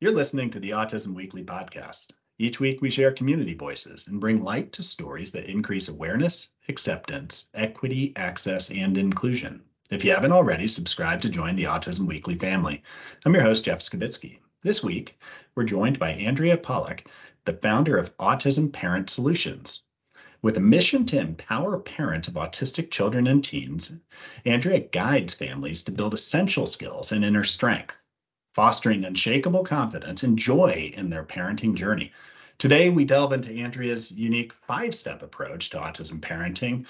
You're listening to the Autism Weekly podcast. Each week, we share community voices and bring light to stories that increase awareness, acceptance, equity, access, and inclusion. If you haven't already, subscribe to join the Autism Weekly family. I'm your host, Jeff Skibitsky. This week, we're joined by Andrea Pollack, the founder of Autism Parent Solutions. With a mission to empower parents of autistic children and teens, Andrea guides families to build essential skills and inner strength, fostering unshakable confidence and joy in their parenting journey. Today, we delve into Andrea's unique five step approach to autism parenting,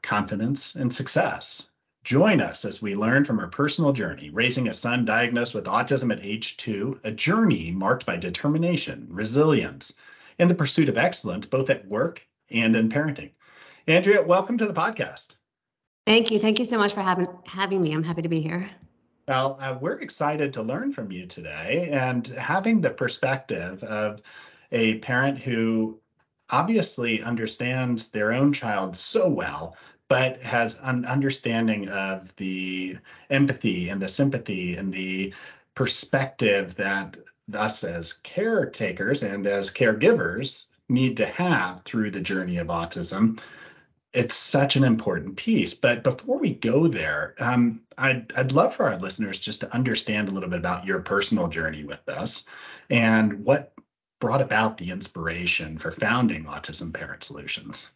confidence, and success. Join us as we learn from her personal journey, raising a son diagnosed with autism at age two, a journey marked by determination, resilience, and the pursuit of excellence, both at work and in parenting. Andrea, welcome to the podcast. Thank you. Thank you so much for having having me. I'm happy to be here. Well, uh, we're excited to learn from you today and having the perspective of a parent who obviously understands their own child so well, but has an understanding of the empathy and the sympathy and the perspective that us as caretakers and as caregivers need to have through the journey of autism. It's such an important piece. But before we go there, um, I'd, I'd love for our listeners just to understand a little bit about your personal journey with this and what brought about the inspiration for founding Autism Parent Solutions.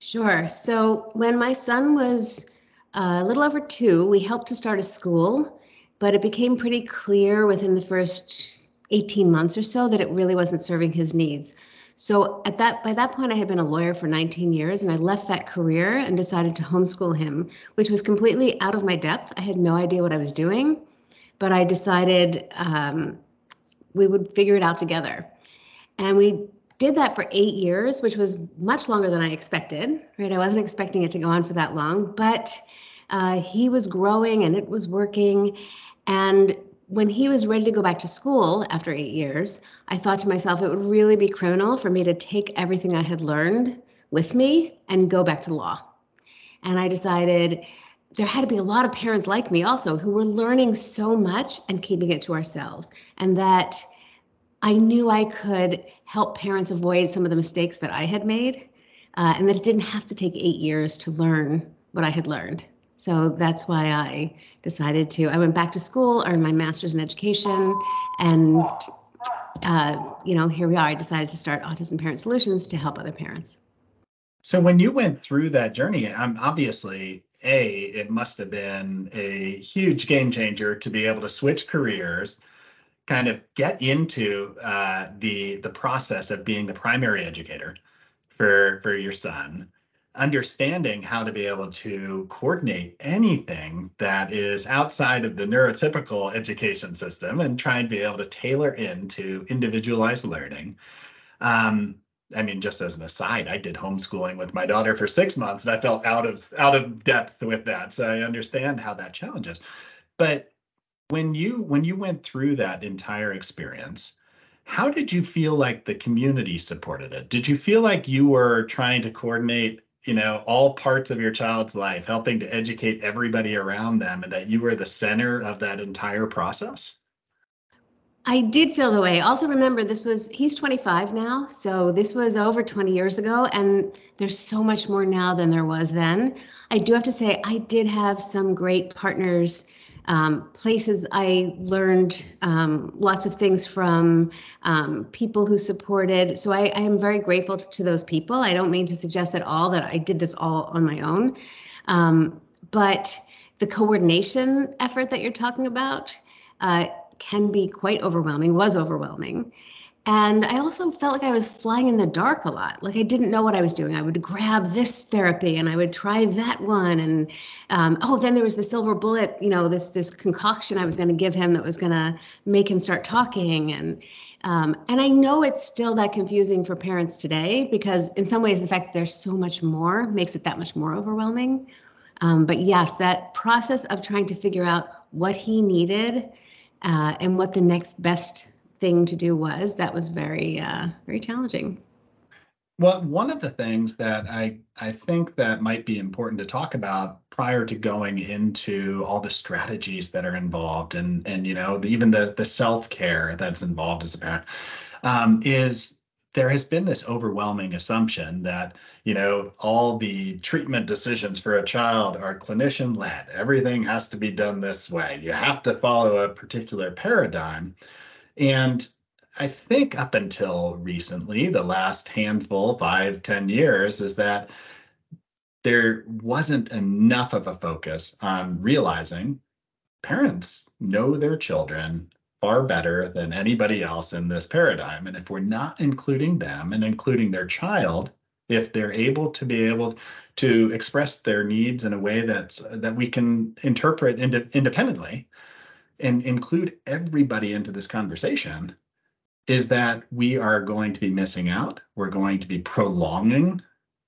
Sure. So when my son was uh, a little over two, we helped to start a school, but it became pretty clear within the first 18 months or so that it really wasn't serving his needs. So at that by that point I had been a lawyer for 19 years and I left that career and decided to homeschool him, which was completely out of my depth. I had no idea what I was doing, but I decided um, we would figure it out together. And we did that for eight years, which was much longer than I expected. Right, I wasn't expecting it to go on for that long, but uh, he was growing and it was working. And when he was ready to go back to school after eight years, I thought to myself, it would really be criminal for me to take everything I had learned with me and go back to law. And I decided there had to be a lot of parents like me also who were learning so much and keeping it to ourselves. And that I knew I could help parents avoid some of the mistakes that I had made, uh, and that it didn't have to take eight years to learn what I had learned. So that's why I decided to. I went back to school, earned my master's in education, and uh, you know, here we are. I decided to start Autism Parent Solutions to help other parents. So when you went through that journey, um, obviously, a it must have been a huge game changer to be able to switch careers, kind of get into uh, the the process of being the primary educator for for your son understanding how to be able to coordinate anything that is outside of the neurotypical education system and try and be able to tailor into individualized learning. Um, I mean, just as an aside, I did homeschooling with my daughter for six months, and I felt out of out of depth with that. So I understand how that challenges. But when you when you went through that entire experience, how did you feel like the community supported it? Did you feel like you were trying to coordinate you know all parts of your child's life helping to educate everybody around them and that you were the center of that entire process? I did feel the way. Also remember this was he's 25 now so this was over 20 years ago and there's so much more now than there was then. I do have to say i did have some great partners um, places I learned um, lots of things from um, people who supported. So I, I, am very grateful to those people. I don't mean to suggest at all that I did this all on my own, um, but the coordination effort that you're talking about uh, can be quite overwhelming. Was overwhelming. And I also felt like I was flying in the dark a lot. Like I didn't know what I was doing. I would grab this therapy and I would try that one. And um, oh, then there was the silver bullet, you know, this this concoction I was going to give him that was going to make him start talking. And um, and I know it's still that confusing for parents today because in some ways the fact that there's so much more makes it that much more overwhelming. Um, but yes, that process of trying to figure out what he needed uh, and what the next best thing to do was, that was very uh, very challenging. Well, one of the things that I I think that might be important to talk about prior to going into all the strategies that are involved and and you know the, even the the self care that's involved as a parent um, is there has been this overwhelming assumption that you know all the treatment decisions for a child are clinician led everything has to be done this way. You have to follow a particular paradigm and i think up until recently the last handful five ten years is that there wasn't enough of a focus on realizing parents know their children far better than anybody else in this paradigm. And if we're not including them and including their child, if they're able to be able to express their needs in a way that's that we can interpret ind- independently and include everybody into this conversation, is that we are going to be missing out. We're going to be prolonging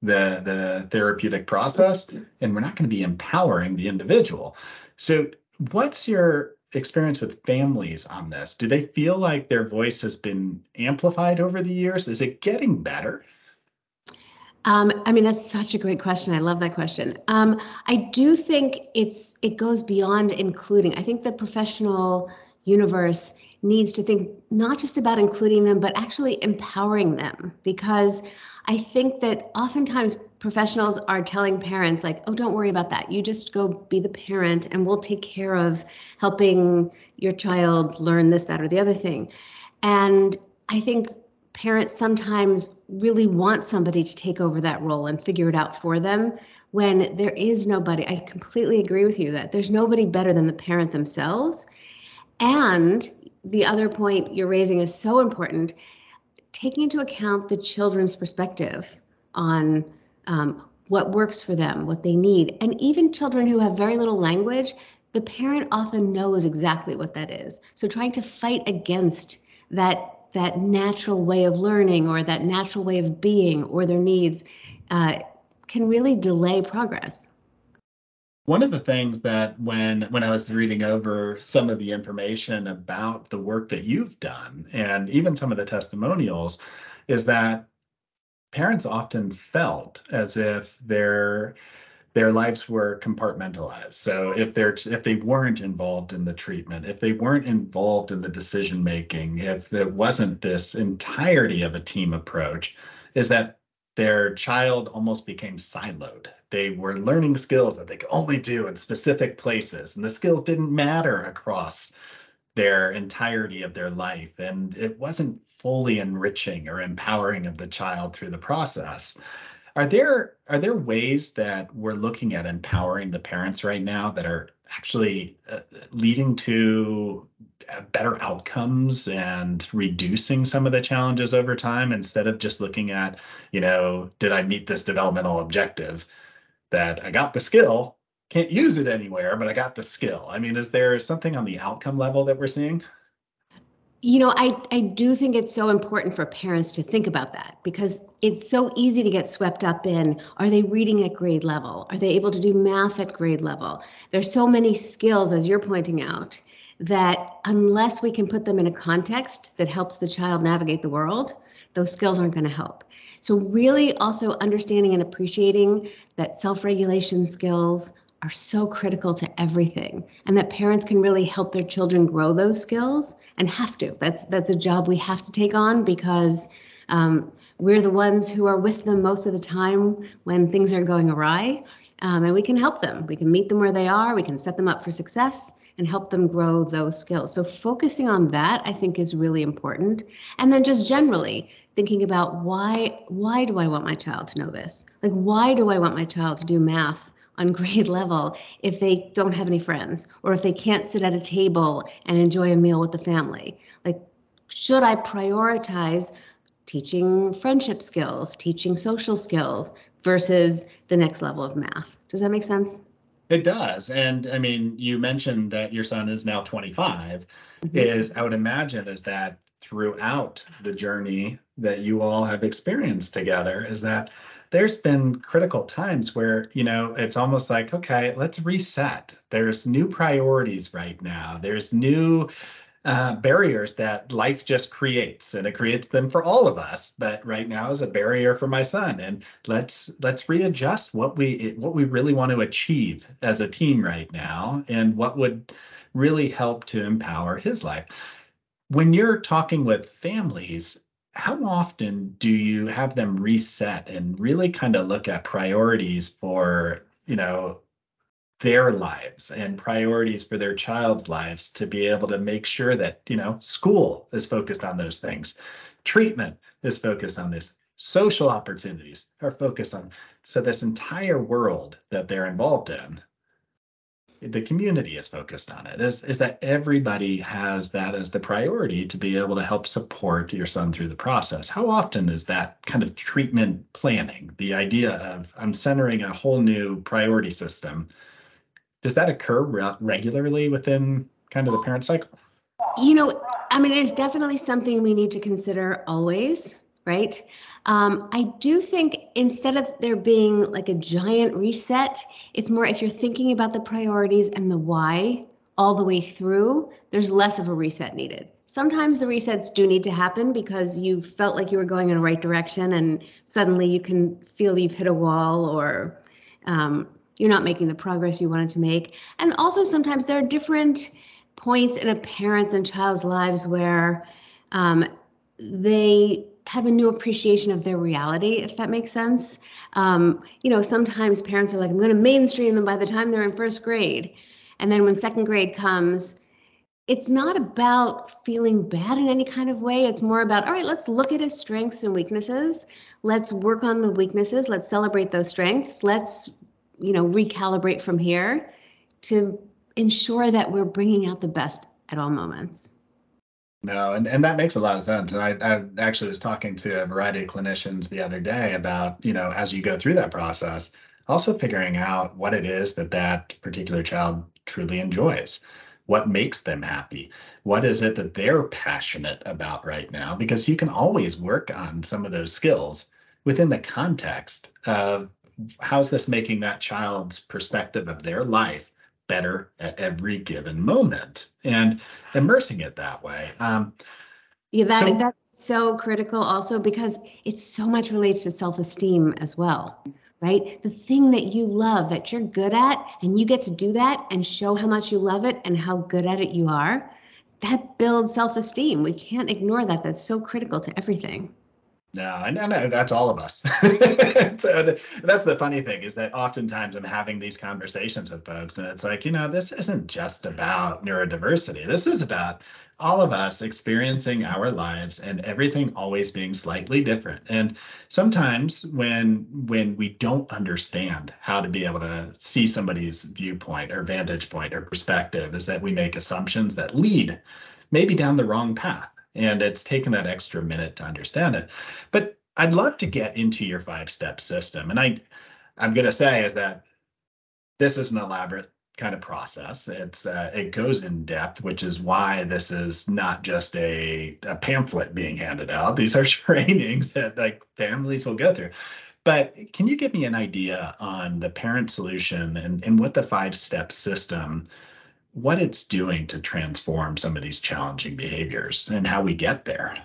the the therapeutic process and we're not going to be empowering the individual. So what's your experience with families on this? Do they feel like their voice has been amplified over the years? Is it getting better um, I mean, that's such a great question. I love that question. Um, I do think it's it goes beyond including. I think the professional universe needs to think not just about including them, but actually empowering them because I think that oftentimes professionals are telling parents, like, oh, don't worry about that. You just go be the parent and we'll take care of helping your child learn this, that, or the other thing. And I think parents sometimes really want somebody to take over that role and figure it out for them when there is nobody. I completely agree with you that there's nobody better than the parent themselves. And the other point you're raising is so important taking into account the children's perspective on um, what works for them, what they need. And even children who have very little language, the parent often knows exactly what that is. So trying to fight against that that natural way of learning or that natural way of being or their needs uh, can really delay progress. One of the things that when when I was reading over some of the information about the work that you've done and even some of the testimonials is that parents often felt as if their their lives were compartmentalized. So if they're if they weren't involved in the treatment, if they weren't involved in the decision making, if there wasn't this entirety of a team approach, is that their child almost became siloed. They were learning skills that they could only do in specific places, and the skills didn't matter across their entirety of their life. And it wasn't fully enriching or empowering of the child through the process. Are there are there ways that we're looking at empowering the parents right now that are actually uh, leading to better outcomes and reducing some of the challenges over time instead of just looking at, you know, did I meet this developmental objective? That I got the skill, can't use it anywhere, but I got the skill. I mean, is there something on the outcome level that we're seeing? You know, I, I do think it's so important for parents to think about that because it's so easy to get swept up in are they reading at grade level? Are they able to do math at grade level? There's so many skills, as you're pointing out, that unless we can put them in a context that helps the child navigate the world, those skills aren't going to help. So, really, also understanding and appreciating that self regulation skills are so critical to everything and that parents can really help their children grow those skills and have to. That's that's a job we have to take on because um, we're the ones who are with them most of the time when things are going awry um, and we can help them. We can meet them where they are. We can set them up for success and help them grow those skills. So focusing on that i think is really important. And then just generally thinking about why why do i want my child to know this? Like why do i want my child to do math on grade level if they don't have any friends or if they can't sit at a table and enjoy a meal with the family. Like, should I prioritize teaching friendship skills, teaching social skills versus the next level of math? Does that make sense? It does. And I mean, you mentioned that your son is now 25. Mm-hmm. Is I would imagine is that throughout the journey that you all have experienced together, is that there's been critical times where, you know, it's almost like, okay, let's reset. There's new priorities right now. There's new uh, barriers that life just creates, and it creates them for all of us. But right now is a barrier for my son, and let's let's readjust what we what we really want to achieve as a team right now, and what would really help to empower his life. When you're talking with families, how often do you have them reset and really kind of look at priorities for you know their lives and priorities for their child's lives to be able to make sure that you know school is focused on those things? Treatment is focused on this. Social opportunities are focused on so this entire world that they're involved in the community is focused on it is, is that everybody has that as the priority to be able to help support your son through the process how often is that kind of treatment planning the idea of i'm centering a whole new priority system does that occur re- regularly within kind of the parent cycle? You know, I mean, it's definitely something we need to consider always, right? Um, I do think instead of there being like a giant reset, it's more if you're thinking about the priorities and the why all the way through, there's less of a reset needed. Sometimes the resets do need to happen because you felt like you were going in the right direction and suddenly you can feel you've hit a wall or um, you're not making the progress you wanted to make. And also, sometimes there are different points in a parent's and child's lives where um, they have a new appreciation of their reality, if that makes sense. Um, you know, sometimes parents are like, I'm going to mainstream them by the time they're in first grade. And then when second grade comes, it's not about feeling bad in any kind of way. It's more about, all right, let's look at his strengths and weaknesses. Let's work on the weaknesses. Let's celebrate those strengths. Let's you know, recalibrate from here to ensure that we're bringing out the best at all moments. No, and, and that makes a lot of sense. And I, I actually was talking to a variety of clinicians the other day about, you know, as you go through that process, also figuring out what it is that that particular child truly enjoys. What makes them happy? What is it that they're passionate about right now? Because you can always work on some of those skills within the context of how's this making that child's perspective of their life better at every given moment and immersing it that way. Um, yeah that, so, that's so critical also because it so much relates to self-esteem as well right? The thing that you love that you're good at and you get to do that and show how much you love it and how good at it you are that builds self-esteem. We can't ignore that. That's so critical to everything no, and, and that's all of us. so that's the funny thing is that oftentimes I'm having these conversations with folks, and it's like, you know, this isn't just about neurodiversity. This is about all of us experiencing our lives and everything always being slightly different. And sometimes when when we don't understand how to be able to see somebody's viewpoint or vantage point or perspective, is that we make assumptions that lead maybe down the wrong path and it's taken that extra minute to understand it. But I'd love to get into your five step system. And I I'm going to say is that this is an elaborate kind of process. It's uh, it goes in depth, which is why this is not just a, a pamphlet being handed out. These are trainings that like families will go through. But can you give me an idea on the parent solution and, and what the five step system what it's doing to transform some of these challenging behaviors and how we get there.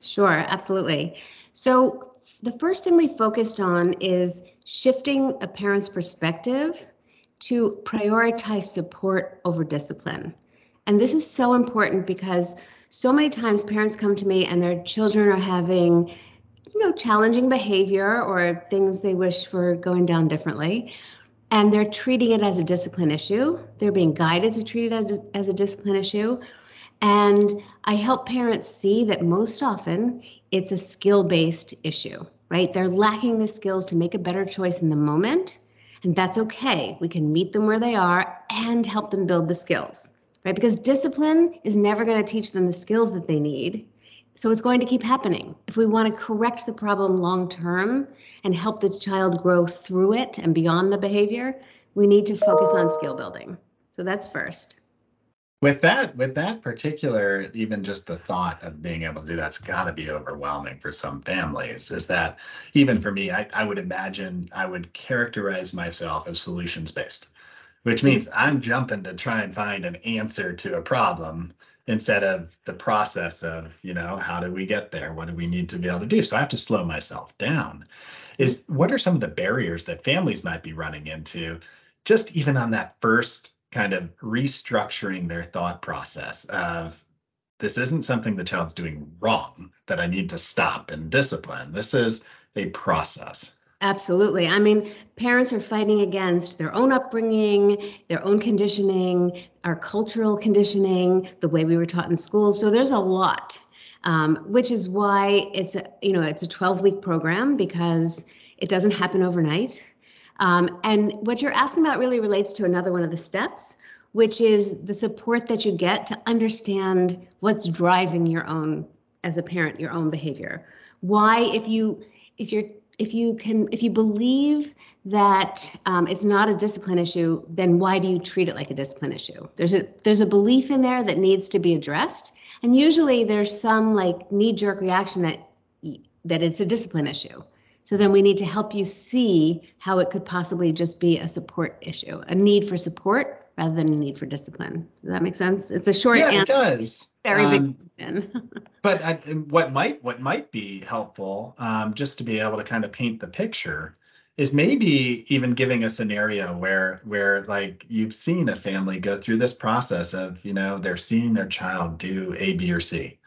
Sure, absolutely. So, the first thing we focused on is shifting a parent's perspective to prioritize support over discipline. And this is so important because so many times parents come to me and their children are having you know challenging behavior or things they wish were going down differently and they're treating it as a discipline issue. They're being guided to treat it as, as a discipline issue. And I help parents see that most often it's a skill based issue, right? They're lacking the skills to make a better choice in the moment. And that's okay. We can meet them where they are and help them build the skills, right? Because discipline is never going to teach them the skills that they need. So it's going to keep happening. If we want to correct the problem long term and help the child grow through it and beyond the behavior, we need to focus on skill building. So that's first. With that, with that particular, even just the thought of being able to do that's got to be overwhelming for some families. Is that even for me, I, I would imagine I would characterize myself as solutions based which means I'm jumping to try and find an answer to a problem instead of the process of, you know, how do we get there? What do we need to be able to do? So I have to slow myself down. Is what are some of the barriers that families might be running into just even on that first kind of restructuring their thought process of this isn't something the child's doing wrong that I need to stop and discipline. This is a process. Absolutely. I mean, parents are fighting against their own upbringing, their own conditioning, our cultural conditioning, the way we were taught in schools. So there's a lot, um, which is why it's a, you know it's a 12 week program because it doesn't happen overnight. Um, and what you're asking about really relates to another one of the steps, which is the support that you get to understand what's driving your own as a parent your own behavior. Why if you if you're if you can if you believe that um, it's not a discipline issue then why do you treat it like a discipline issue? There's a there's a belief in there that needs to be addressed. And usually there's some like knee jerk reaction that that it's a discipline issue. So then we need to help you see how it could possibly just be a support issue a need for support rather than a need for discipline. Does that make sense? It's a short yeah, answer. it does. Very um, big but I, what might what might be helpful, um, just to be able to kind of paint the picture, is maybe even giving a scenario where where like you've seen a family go through this process of you know they're seeing their child do A, B, or C,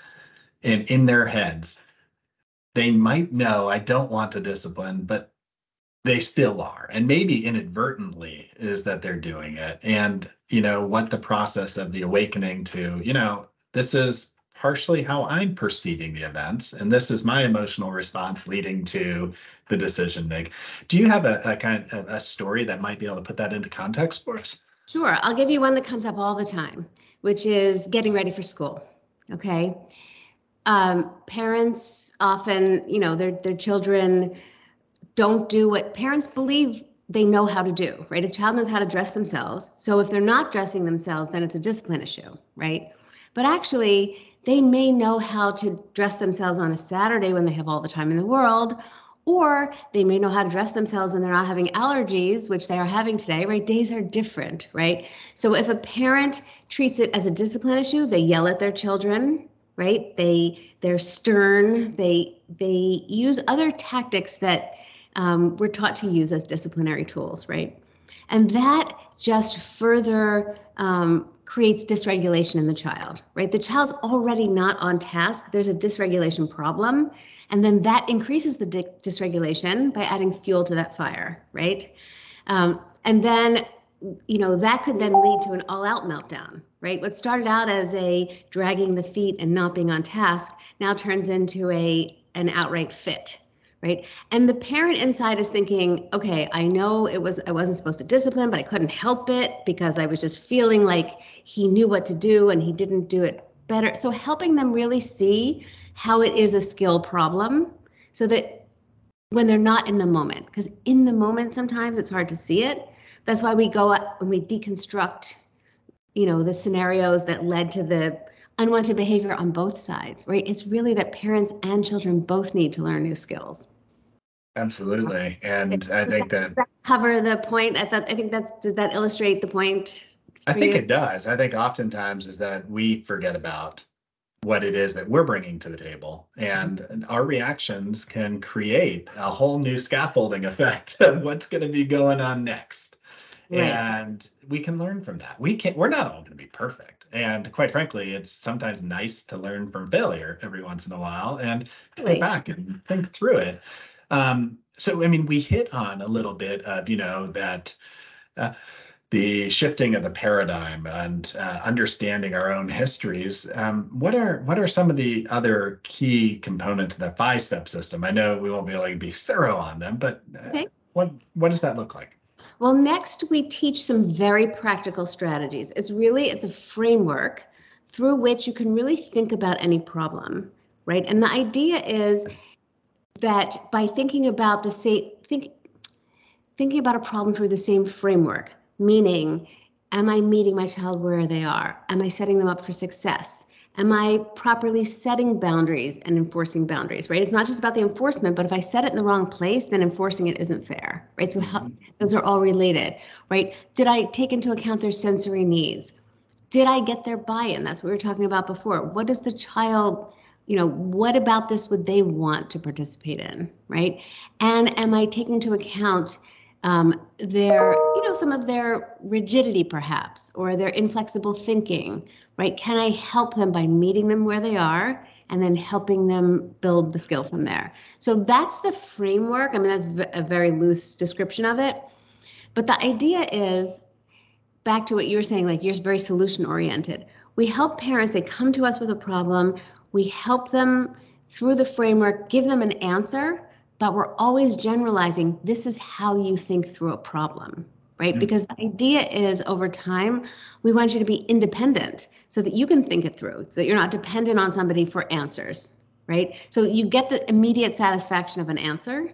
and in their heads they might know I don't want to discipline, but they still are and maybe inadvertently is that they're doing it and you know what the process of the awakening to you know this is partially how I'm perceiving the events, and this is my emotional response leading to the decision make. Do you have a, a kind of a story that might be able to put that into context for us? Sure. I'll give you one that comes up all the time, which is getting ready for school. Okay. Um, parents often, you know, their their children don't do what parents believe they know how to do, right? A child knows how to dress themselves. So if they're not dressing themselves, then it's a discipline issue, right? But actually, they may know how to dress themselves on a Saturday when they have all the time in the world, or they may know how to dress themselves when they're not having allergies, which they are having today, right? Days are different, right? So if a parent treats it as a discipline issue, they yell at their children, right? They they're stern. They they use other tactics that um, we're taught to use as disciplinary tools, right? And that just further um, creates dysregulation in the child, right? The child's already not on task. There's a dysregulation problem. And then that increases the di- dysregulation by adding fuel to that fire, right? Um, and then, you know, that could then lead to an all out meltdown, right? What started out as a dragging the feet and not being on task now turns into a an outright fit, right? And the parent inside is thinking okay i know it was i wasn't supposed to discipline but i couldn't help it because i was just feeling like he knew what to do and he didn't do it better. So helping them really see how it is a skill problem so that when they're not in the moment because in the moment sometimes it's hard to see it. That's why we go up and we deconstruct you know the scenarios that led to the unwanted behavior on both sides, right? It's really that parents and children both need to learn new skills. Absolutely, and I think that, that cover the point. I thought I think that's does that illustrate the point? I think you? it does. I think oftentimes is that we forget about what it is that we're bringing to the table, and mm-hmm. our reactions can create a whole new scaffolding effect of what's going to be going on next. Right. And we can learn from that. We can not we're not all going to be perfect. And quite frankly, it's sometimes nice to learn from failure every once in a while and go back and think through it. Um, so I mean, we hit on a little bit of you know that. Uh, the shifting of the paradigm and uh, understanding our own histories. Um, what are what are some of the other key components of that five step system? I know we won't be able to be thorough on them, but uh, okay. what what does that look like? Well, next we teach some very practical strategies. It's really it's a framework through which you can really think about any problem, right? And the idea is that by thinking about the same think thinking about a problem through the same framework, meaning am I meeting my child where they are? Am I setting them up for success? Am I properly setting boundaries and enforcing boundaries, right? It's not just about the enforcement, but if I set it in the wrong place, then enforcing it isn't fair, right? So how, those are all related, right? Did I take into account their sensory needs? Did I get their buy-in? That's what we were talking about before. What does the child, you know, what about this would they want to participate in, right? And am I taking into account um, their, some of their rigidity perhaps, or their inflexible thinking, right? Can I help them by meeting them where they are and then helping them build the skill from there? So that's the framework. I mean, that's a very loose description of it. But the idea is back to what you were saying, like you're very solution oriented. We help parents, they come to us with a problem, we help them through the framework, give them an answer, but we're always generalizing this is how you think through a problem right? Because the idea is over time, we want you to be independent so that you can think it through, that you're not dependent on somebody for answers, right? So you get the immediate satisfaction of an answer,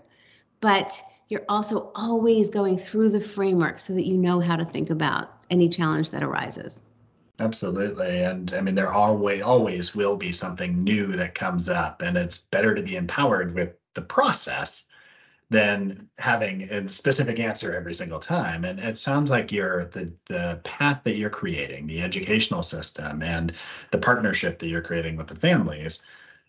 but you're also always going through the framework so that you know how to think about any challenge that arises. Absolutely. And I mean, there always, always will be something new that comes up, and it's better to be empowered with the process than having a specific answer every single time. And it sounds like you're the the path that you're creating, the educational system and the partnership that you're creating with the families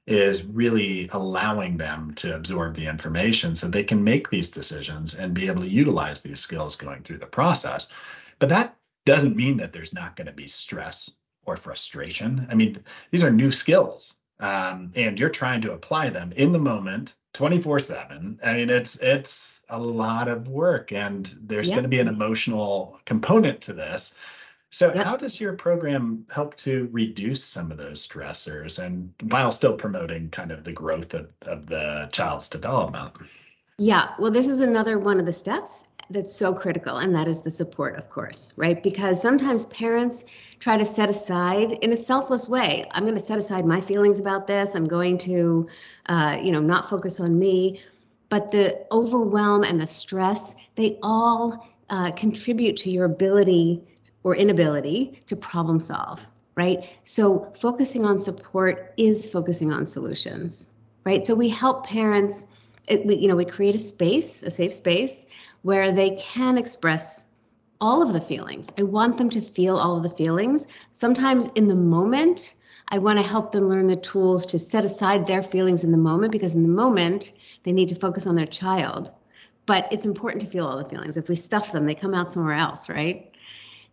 is really allowing them to absorb the information so they can make these decisions and be able to utilize these skills going through the process. But that doesn't mean that there's not going to be stress or frustration. I mean, these are new skills. Um, and you're trying to apply them in the moment 24 7 i mean it's it's a lot of work and there's going to be an emotional component to this. So how does your program help to reduce some of those stressors and while still promoting kind of the growth of, of the child's development? Yeah well this is another one of the steps that's so critical, and that is the support, of course, right? Because sometimes parents try to set aside in a selfless way. I'm going to set aside my feelings about this. I'm going to, uh, you know, not focus on me. But the overwhelm and the stress, they all uh, contribute to your ability or inability to problem solve, right? So focusing on support is focusing on solutions, right? So we help parents. It, we, you know, we create a space, a safe space where they can express all of the feelings. I want them to feel all of the feelings. Sometimes in the moment, I want to help them learn the tools to set aside their feelings in the moment because in the moment, they need to focus on their child. But it's important to feel all the feelings. If we stuff them, they come out somewhere else, right?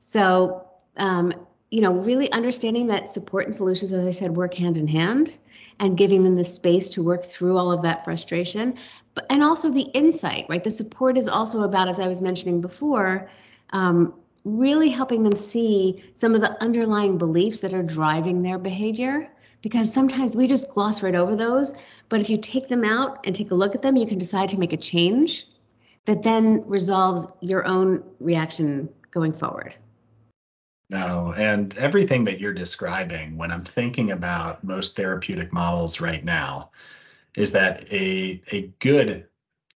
So, um, you know, really understanding that support and solutions, as I said, work hand in hand and giving them the space to work through all of that frustration. But and also the insight right? The support is also about as i was mentioning before um, really helping them see some of the underlying beliefs that are driving their behavior. Because sometimes we just gloss right over those but if you take them out and take a look at them you can decide to make a change that then resolves your own reaction going forward no, and everything that you're describing, when I'm thinking about most therapeutic models right now, is that a, a good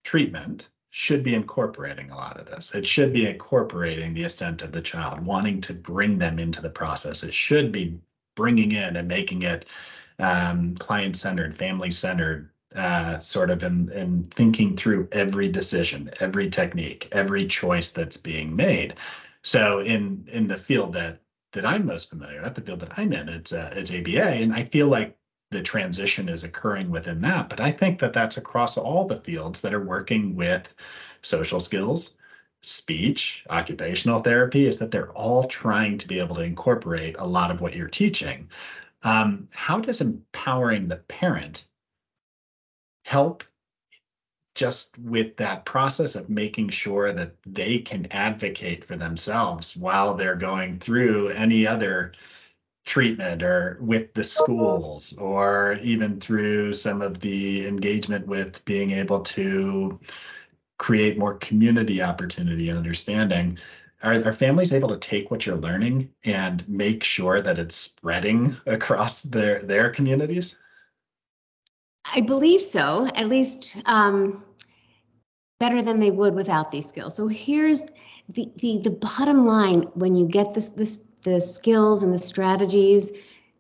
treatment should be incorporating a lot of this. It should be incorporating the assent of the child, wanting to bring them into the process. It should be bringing in and making it um, client centered, family centered, uh, sort of in, in thinking through every decision, every technique, every choice that's being made. So in in the field that that I'm most familiar with, the field that I'm in, it's uh, it's ABA, and I feel like the transition is occurring within that. But I think that that's across all the fields that are working with social skills, speech, occupational therapy, is that they're all trying to be able to incorporate a lot of what you're teaching. Um, how does empowering the parent help just with that process of making sure that they can advocate for themselves while they're going through any other treatment or with the schools or even through some of the engagement with being able to create more community opportunity and understanding. Are, are families able to take what you're learning and make sure that it's spreading across their their communities? I believe so, at least um, better than they would without these skills. So here's the, the, the bottom line when you get this, this, the skills and the strategies,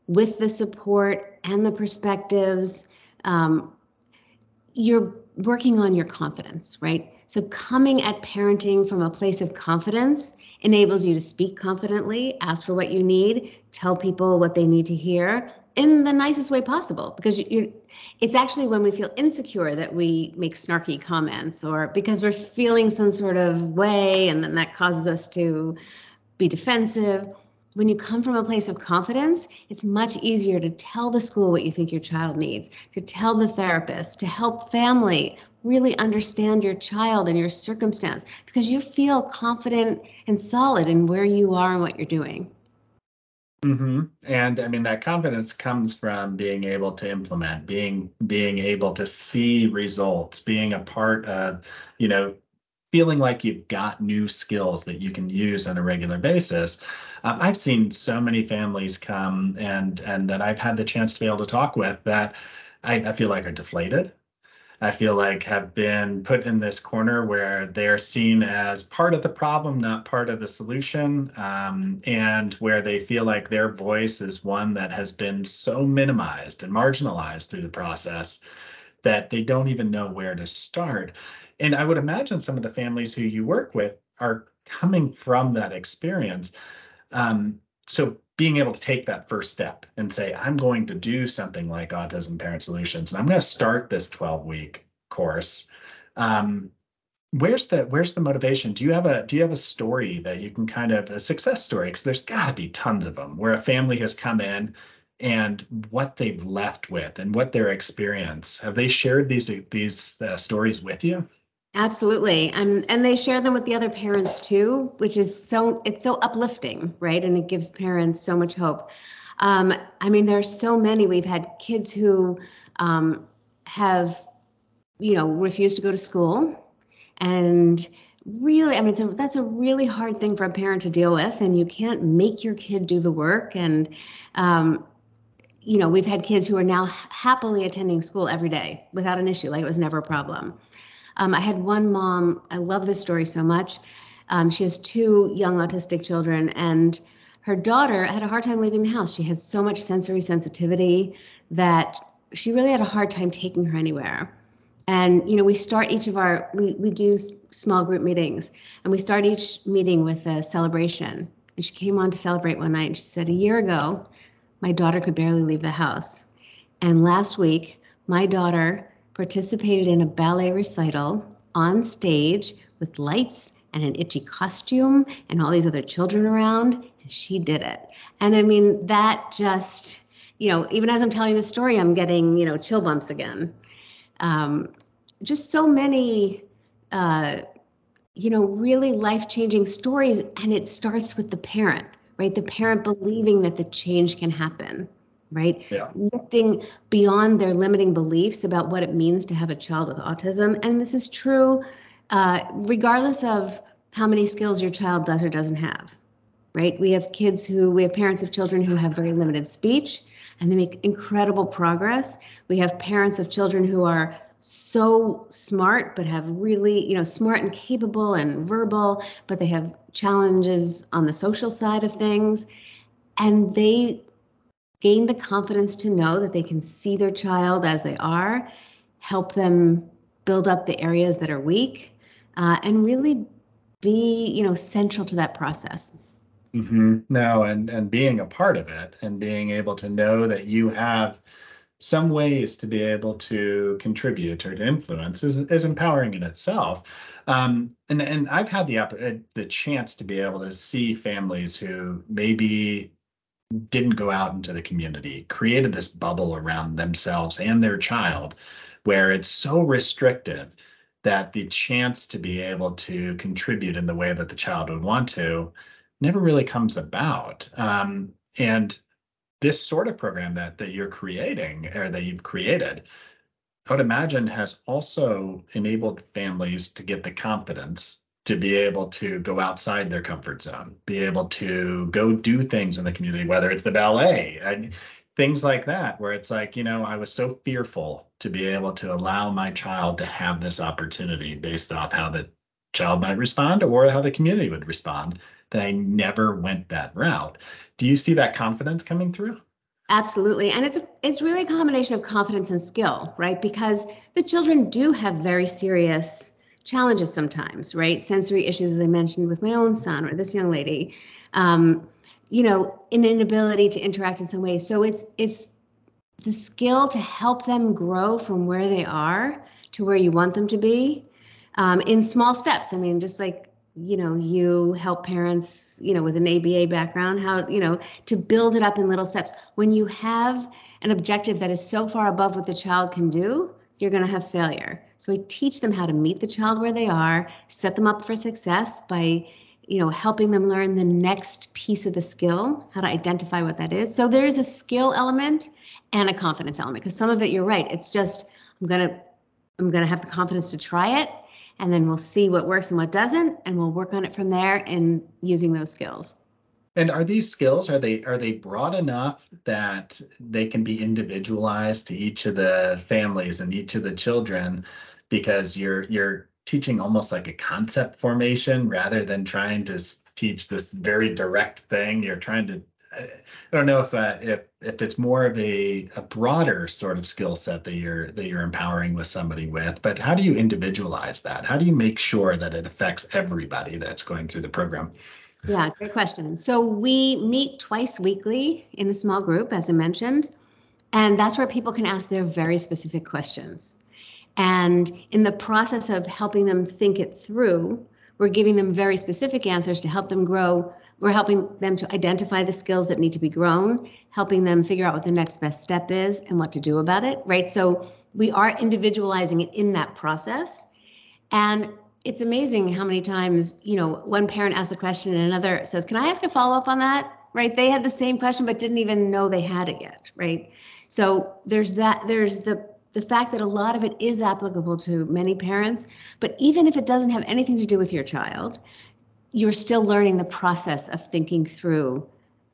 with the support and the perspectives, um, you're working on your confidence, right? So coming at parenting from a place of confidence enables you to speak confidently, ask for what you need, tell people what they need to hear in the nicest way possible because you, you, it's actually when we feel insecure that we make snarky comments or because we're feeling some sort of way and then that causes us to be defensive when you come from a place of confidence, it's much easier to tell the school what you think your child needs, to tell the therapist, to help family really understand your child and your circumstance because you feel confident and solid in where you are and what you're doing. Mm-hmm. And I mean that confidence comes from being able to implement, being being able to see results, being a part of, you know, feeling like you've got new skills that you can use on a regular basis. Uh, I've seen so many families come and and that I've had the chance to be able to talk with that I, I feel like are deflated. I feel like have been put in this corner where they're seen as part of the problem, not part of the solution, um, and where they feel like their voice is one that has been so minimized and marginalized through the process that they don't even know where to start. And I would imagine some of the families who you work with are coming from that experience. Um, so being able to take that first step and say, I'm going to do something like Autism Parent Solutions, and I'm going to start this 12 week course. Um, where's the where's the motivation? Do you have a do you have a story that you can kind of a success story? Because there's got to be tons of them where a family has come in and what they've left with and what their experience. Have they shared these these uh, stories with you? Absolutely. And and they share them with the other parents too, which is so it's so uplifting, right? And it gives parents so much hope. Um, I mean, there are so many. We've had kids who um, have, you know, refused to go to school, and really, I mean, a, that's a really hard thing for a parent to deal with, and you can't make your kid do the work. And, um, you know, we've had kids who are now happily attending school every day without an issue, like it was never a problem. Um, I had one mom, I love this story so much. Um, she has two young autistic children, and her daughter had a hard time leaving the house. She had so much sensory sensitivity that she really had a hard time taking her anywhere. And you know, we start each of our we we do small group meetings, and we start each meeting with a celebration. And she came on to celebrate one night, and she said, "A year ago, my daughter could barely leave the house, and last week, my daughter participated in a ballet recital on stage with lights and an itchy costume and all these other children around, and she did it. And I mean, that just, you know, even as I'm telling the story, I'm getting, you know, chill bumps again. Um, just so many, uh, you know, really life changing stories. And it starts with the parent, right? The parent believing that the change can happen right? Yeah. Lifting beyond their limiting beliefs about what it means to have a child with autism. And this is true uh, regardless of how many skills your child does or doesn't have, right? We have kids who, we have parents of children who have very limited speech and they make incredible progress. We have parents of children who are so smart but have really you know smart and capable and verbal but they have challenges on the social side of things and they gain the confidence to know that they can see their child as they are, help them build up the areas that are weak, uh, and really be, you know, central to that process. Mm-hmm. No, and and being a part of it and being able to know that you have some ways to be able to contribute or to influence is, is empowering in itself. Um, and and I've had the uh, the chance to be able to see families who maybe didn't go out into the community, created this bubble around themselves and their child where it's so restrictive that the chance to be able to contribute in the way that the child would want to never really comes about. Um, and this sort of program that that you're creating or that you've created, I would imagine has also enabled families to get the confidence to be able to go outside their comfort zone, be able to go do things in the community, whether it's the ballet, and things like that, where it's like, you know, I was so fearful to be able to allow my child to have this opportunity based off how the child might respond or how the community would respond that I never went that route. Do you see that confidence coming through? Absolutely. And it's it's really a combination of confidence and skill, right? Because the children do have very serious challenges sometimes, right? Sensory issues, as I mentioned with my own son or this young lady, um, you know, an inability to interact in some way. So it's it's the skill to help them grow from where they are to where you want them to be um, in small steps. I mean, just like you know, you help parents, you know, with an ABA background, how, you know, to build it up in little steps. When you have an objective that is so far above what the child can do, you're going to have failure. So I teach them how to meet the child where they are, set them up for success by, you know, helping them learn the next piece of the skill, how to identify what that is. So there is a skill element and a confidence element because some of it you're right. It's just I'm going to I'm going to have the confidence to try it and then we'll see what works and what doesn't and we'll work on it from there and using those skills and are these skills are they are they broad enough that they can be individualized to each of the families and each of the children because you're you're teaching almost like a concept formation rather than trying to teach this very direct thing you're trying to I don't know if uh, if if it's more of a, a broader sort of skill set that you're that you're empowering with somebody with, but how do you individualize that? How do you make sure that it affects everybody that's going through the program? Yeah, great question. So we meet twice weekly in a small group, as I mentioned, and that's where people can ask their very specific questions. And in the process of helping them think it through, we're giving them very specific answers to help them grow we're helping them to identify the skills that need to be grown, helping them figure out what the next best step is and what to do about it, right? So we are individualizing it in that process. And it's amazing how many times, you know, one parent asks a question and another says, Can I ask a follow up on that? Right? They had the same question but didn't even know they had it yet, right? So there's that, there's the the fact that a lot of it is applicable to many parents, but even if it doesn't have anything to do with your child, you're still learning the process of thinking through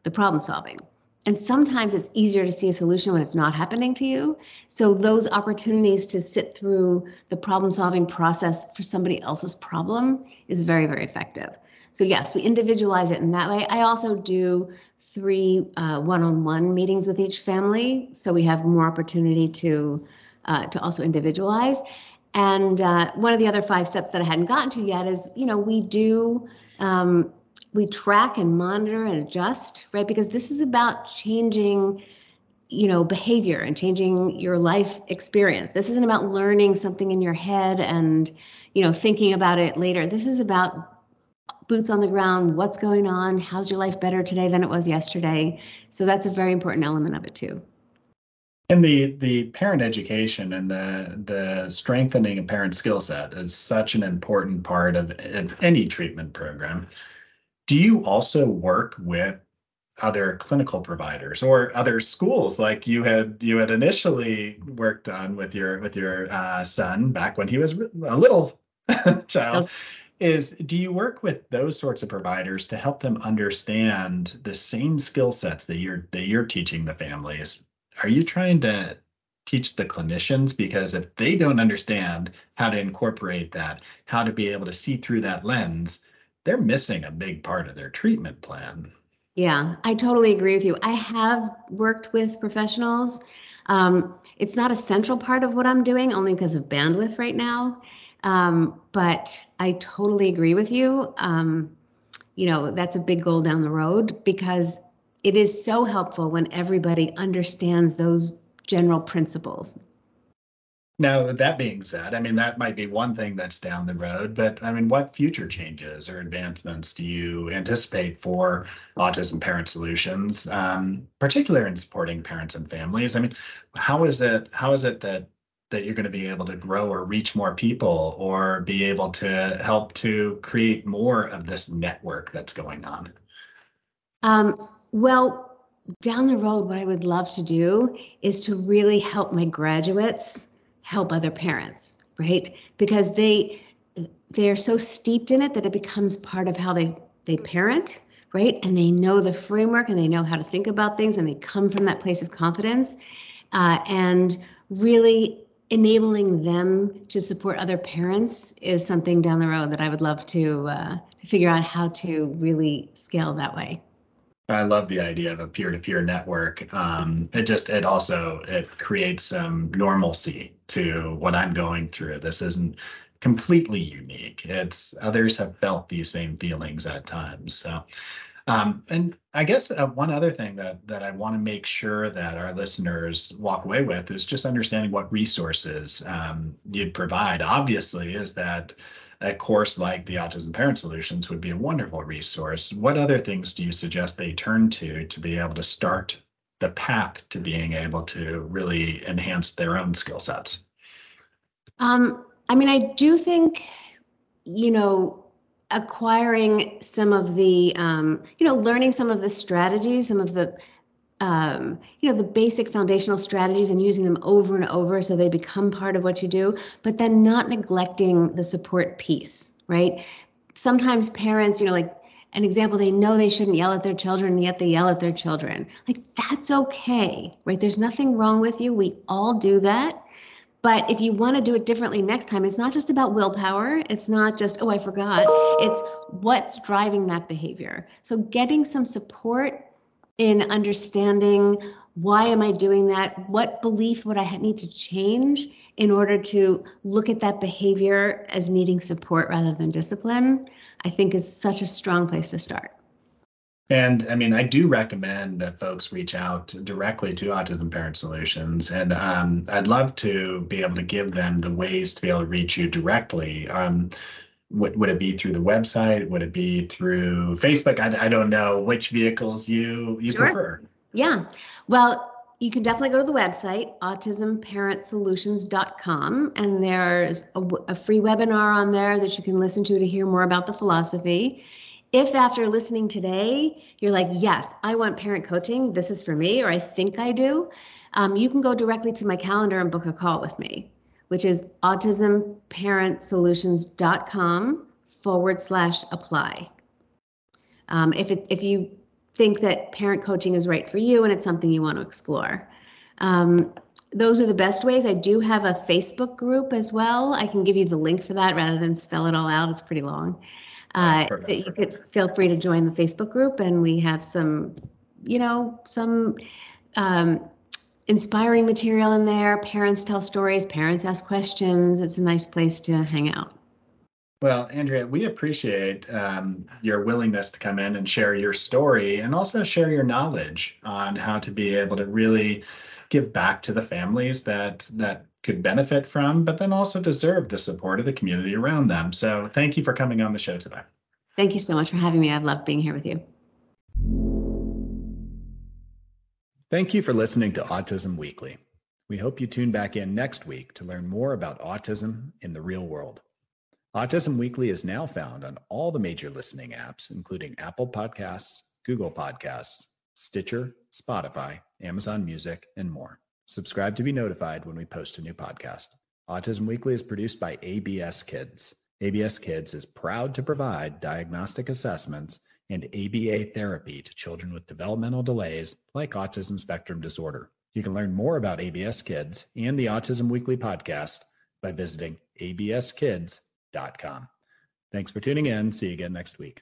the problem solving. And sometimes it's easier to see a solution when it's not happening to you. So those opportunities to sit through the problem solving process for somebody else's problem is very, very effective. So yes, we individualize it in that way. I also do three uh, one-on-one meetings with each family, so we have more opportunity to uh, to also individualize. And uh, one of the other five steps that I hadn't gotten to yet is, you know, we do um, we track and monitor and adjust, right? Because this is about changing, you know, behavior and changing your life experience. This isn't about learning something in your head and, you know, thinking about it later. This is about boots on the ground, what's going on, how's your life better today than it was yesterday. So that's a very important element of it too. And the the parent education and the the strengthening of parent skill set is such an important part of, of any treatment program. Do you also work with other clinical providers or other schools like you had you had initially worked on with your with your uh, son back when he was a little child is do you work with those sorts of providers to help them understand the same skill sets that you're that you're teaching the families are you trying to teach the clinicians because if they don't understand how to incorporate that, how to be able to see through that lens, they're missing a big part of their treatment plan. Yeah, I totally agree with you. I have worked with professionals. Um, it's not a central part of what I'm doing, only because of bandwidth right now. Um, but I totally agree with you. Um, you know, that's a big goal down the road because it is so helpful when everybody understands those general principles. Now, that being said, I mean, that might be one thing that's down the road, but I mean, what future changes or advancements do you anticipate for autism parent solutions, um, particularly in supporting parents and families? I mean, how is it, how is it that that you're going to be able to grow or reach more people or be able to help to create more of this network that's going on? Um, well, down the road, what I would love to do is to really help my graduates help other parents, right? Because they they're so steeped in it that it becomes part of how they they parent, right? And they know the framework and they know how to think about things and they come from that place of confidence. Uh, and really enabling them to support other parents is something down the road that I would love to uh, to figure out how to really scale that way. I love the idea of a peer-to-peer network. Um, it just it also it creates some normalcy to what I'm going through. This isn't completely unique. It's others have felt these same feelings at times. So, um, and I guess uh, one other thing that that I want to make sure that our listeners walk away with is just understanding what resources um, you'd provide. Obviously, is that a course like the Autism Parent Solutions would be a wonderful resource. What other things do you suggest they turn to to be able to start the path to being able to really enhance their own skill sets? Um, I mean, I do think, you know, acquiring some of the, um, you know, learning some of the strategies, some of the um, you know, the basic foundational strategies and using them over and over so they become part of what you do, but then not neglecting the support piece, right? Sometimes parents, you know, like an example, they know they shouldn't yell at their children, yet they yell at their children. Like, that's okay, right? There's nothing wrong with you. We all do that. But if you want to do it differently next time, it's not just about willpower. It's not just, oh, I forgot. It's what's driving that behavior. So getting some support in understanding why am I doing that? What belief would I need to change in order to look at that behavior as needing support rather than discipline? I think is such a strong place to start. And I mean, I do recommend that folks reach out directly to Autism Parent Solutions. And um, I'd love to be able to give them the ways to be able to reach you directly. Um, would, would it be through the website? Would it be through Facebook? I, I don't know which vehicles you you sure. prefer. Yeah. Well, you can definitely go to the website autismparentsolutions.com and there's a, a, free webinar on there that you can listen to to hear more about the philosophy if after listening today you're like yes i want parent coaching this is for me or i think i do um, you can go directly to my calendar and book a call with me which is autismparentsolutions.com forward slash apply. Um, if, it, if you think that parent coaching is right for you and it's something you want to explore. Um, those are the best ways. I do have a Facebook group as well. I can give you the link for that rather than spell it all out. It's pretty long. Uh, you could feel free to join the Facebook group, and we have some, you know, some um, inspiring material in there. Parents tell stories, parents ask questions. It's a nice place to hang out. Well, Andrea, we appreciate um, your willingness to come in and share your story and also share your knowledge on how to be able to really give back to the families that that could benefit from, but then also deserve the support of the community around them. So thank you for coming on the show today. Thank you so much for having me. I've loved being here with you. Thank you for listening to Autism Weekly. We hope you tune back in next week to learn more about autism in the real world. Autism Weekly is now found on all the major listening apps, including Apple Podcasts, Google Podcasts, Stitcher, Spotify, Amazon Music, and more. Subscribe to be notified when we post a new podcast. Autism Weekly is produced by ABS Kids. ABS Kids is proud to provide diagnostic assessments and ABA therapy to children with developmental delays like autism spectrum disorder. You can learn more about ABS Kids and the Autism Weekly podcast by visiting abskids.com. Thanks for tuning in. See you again next week.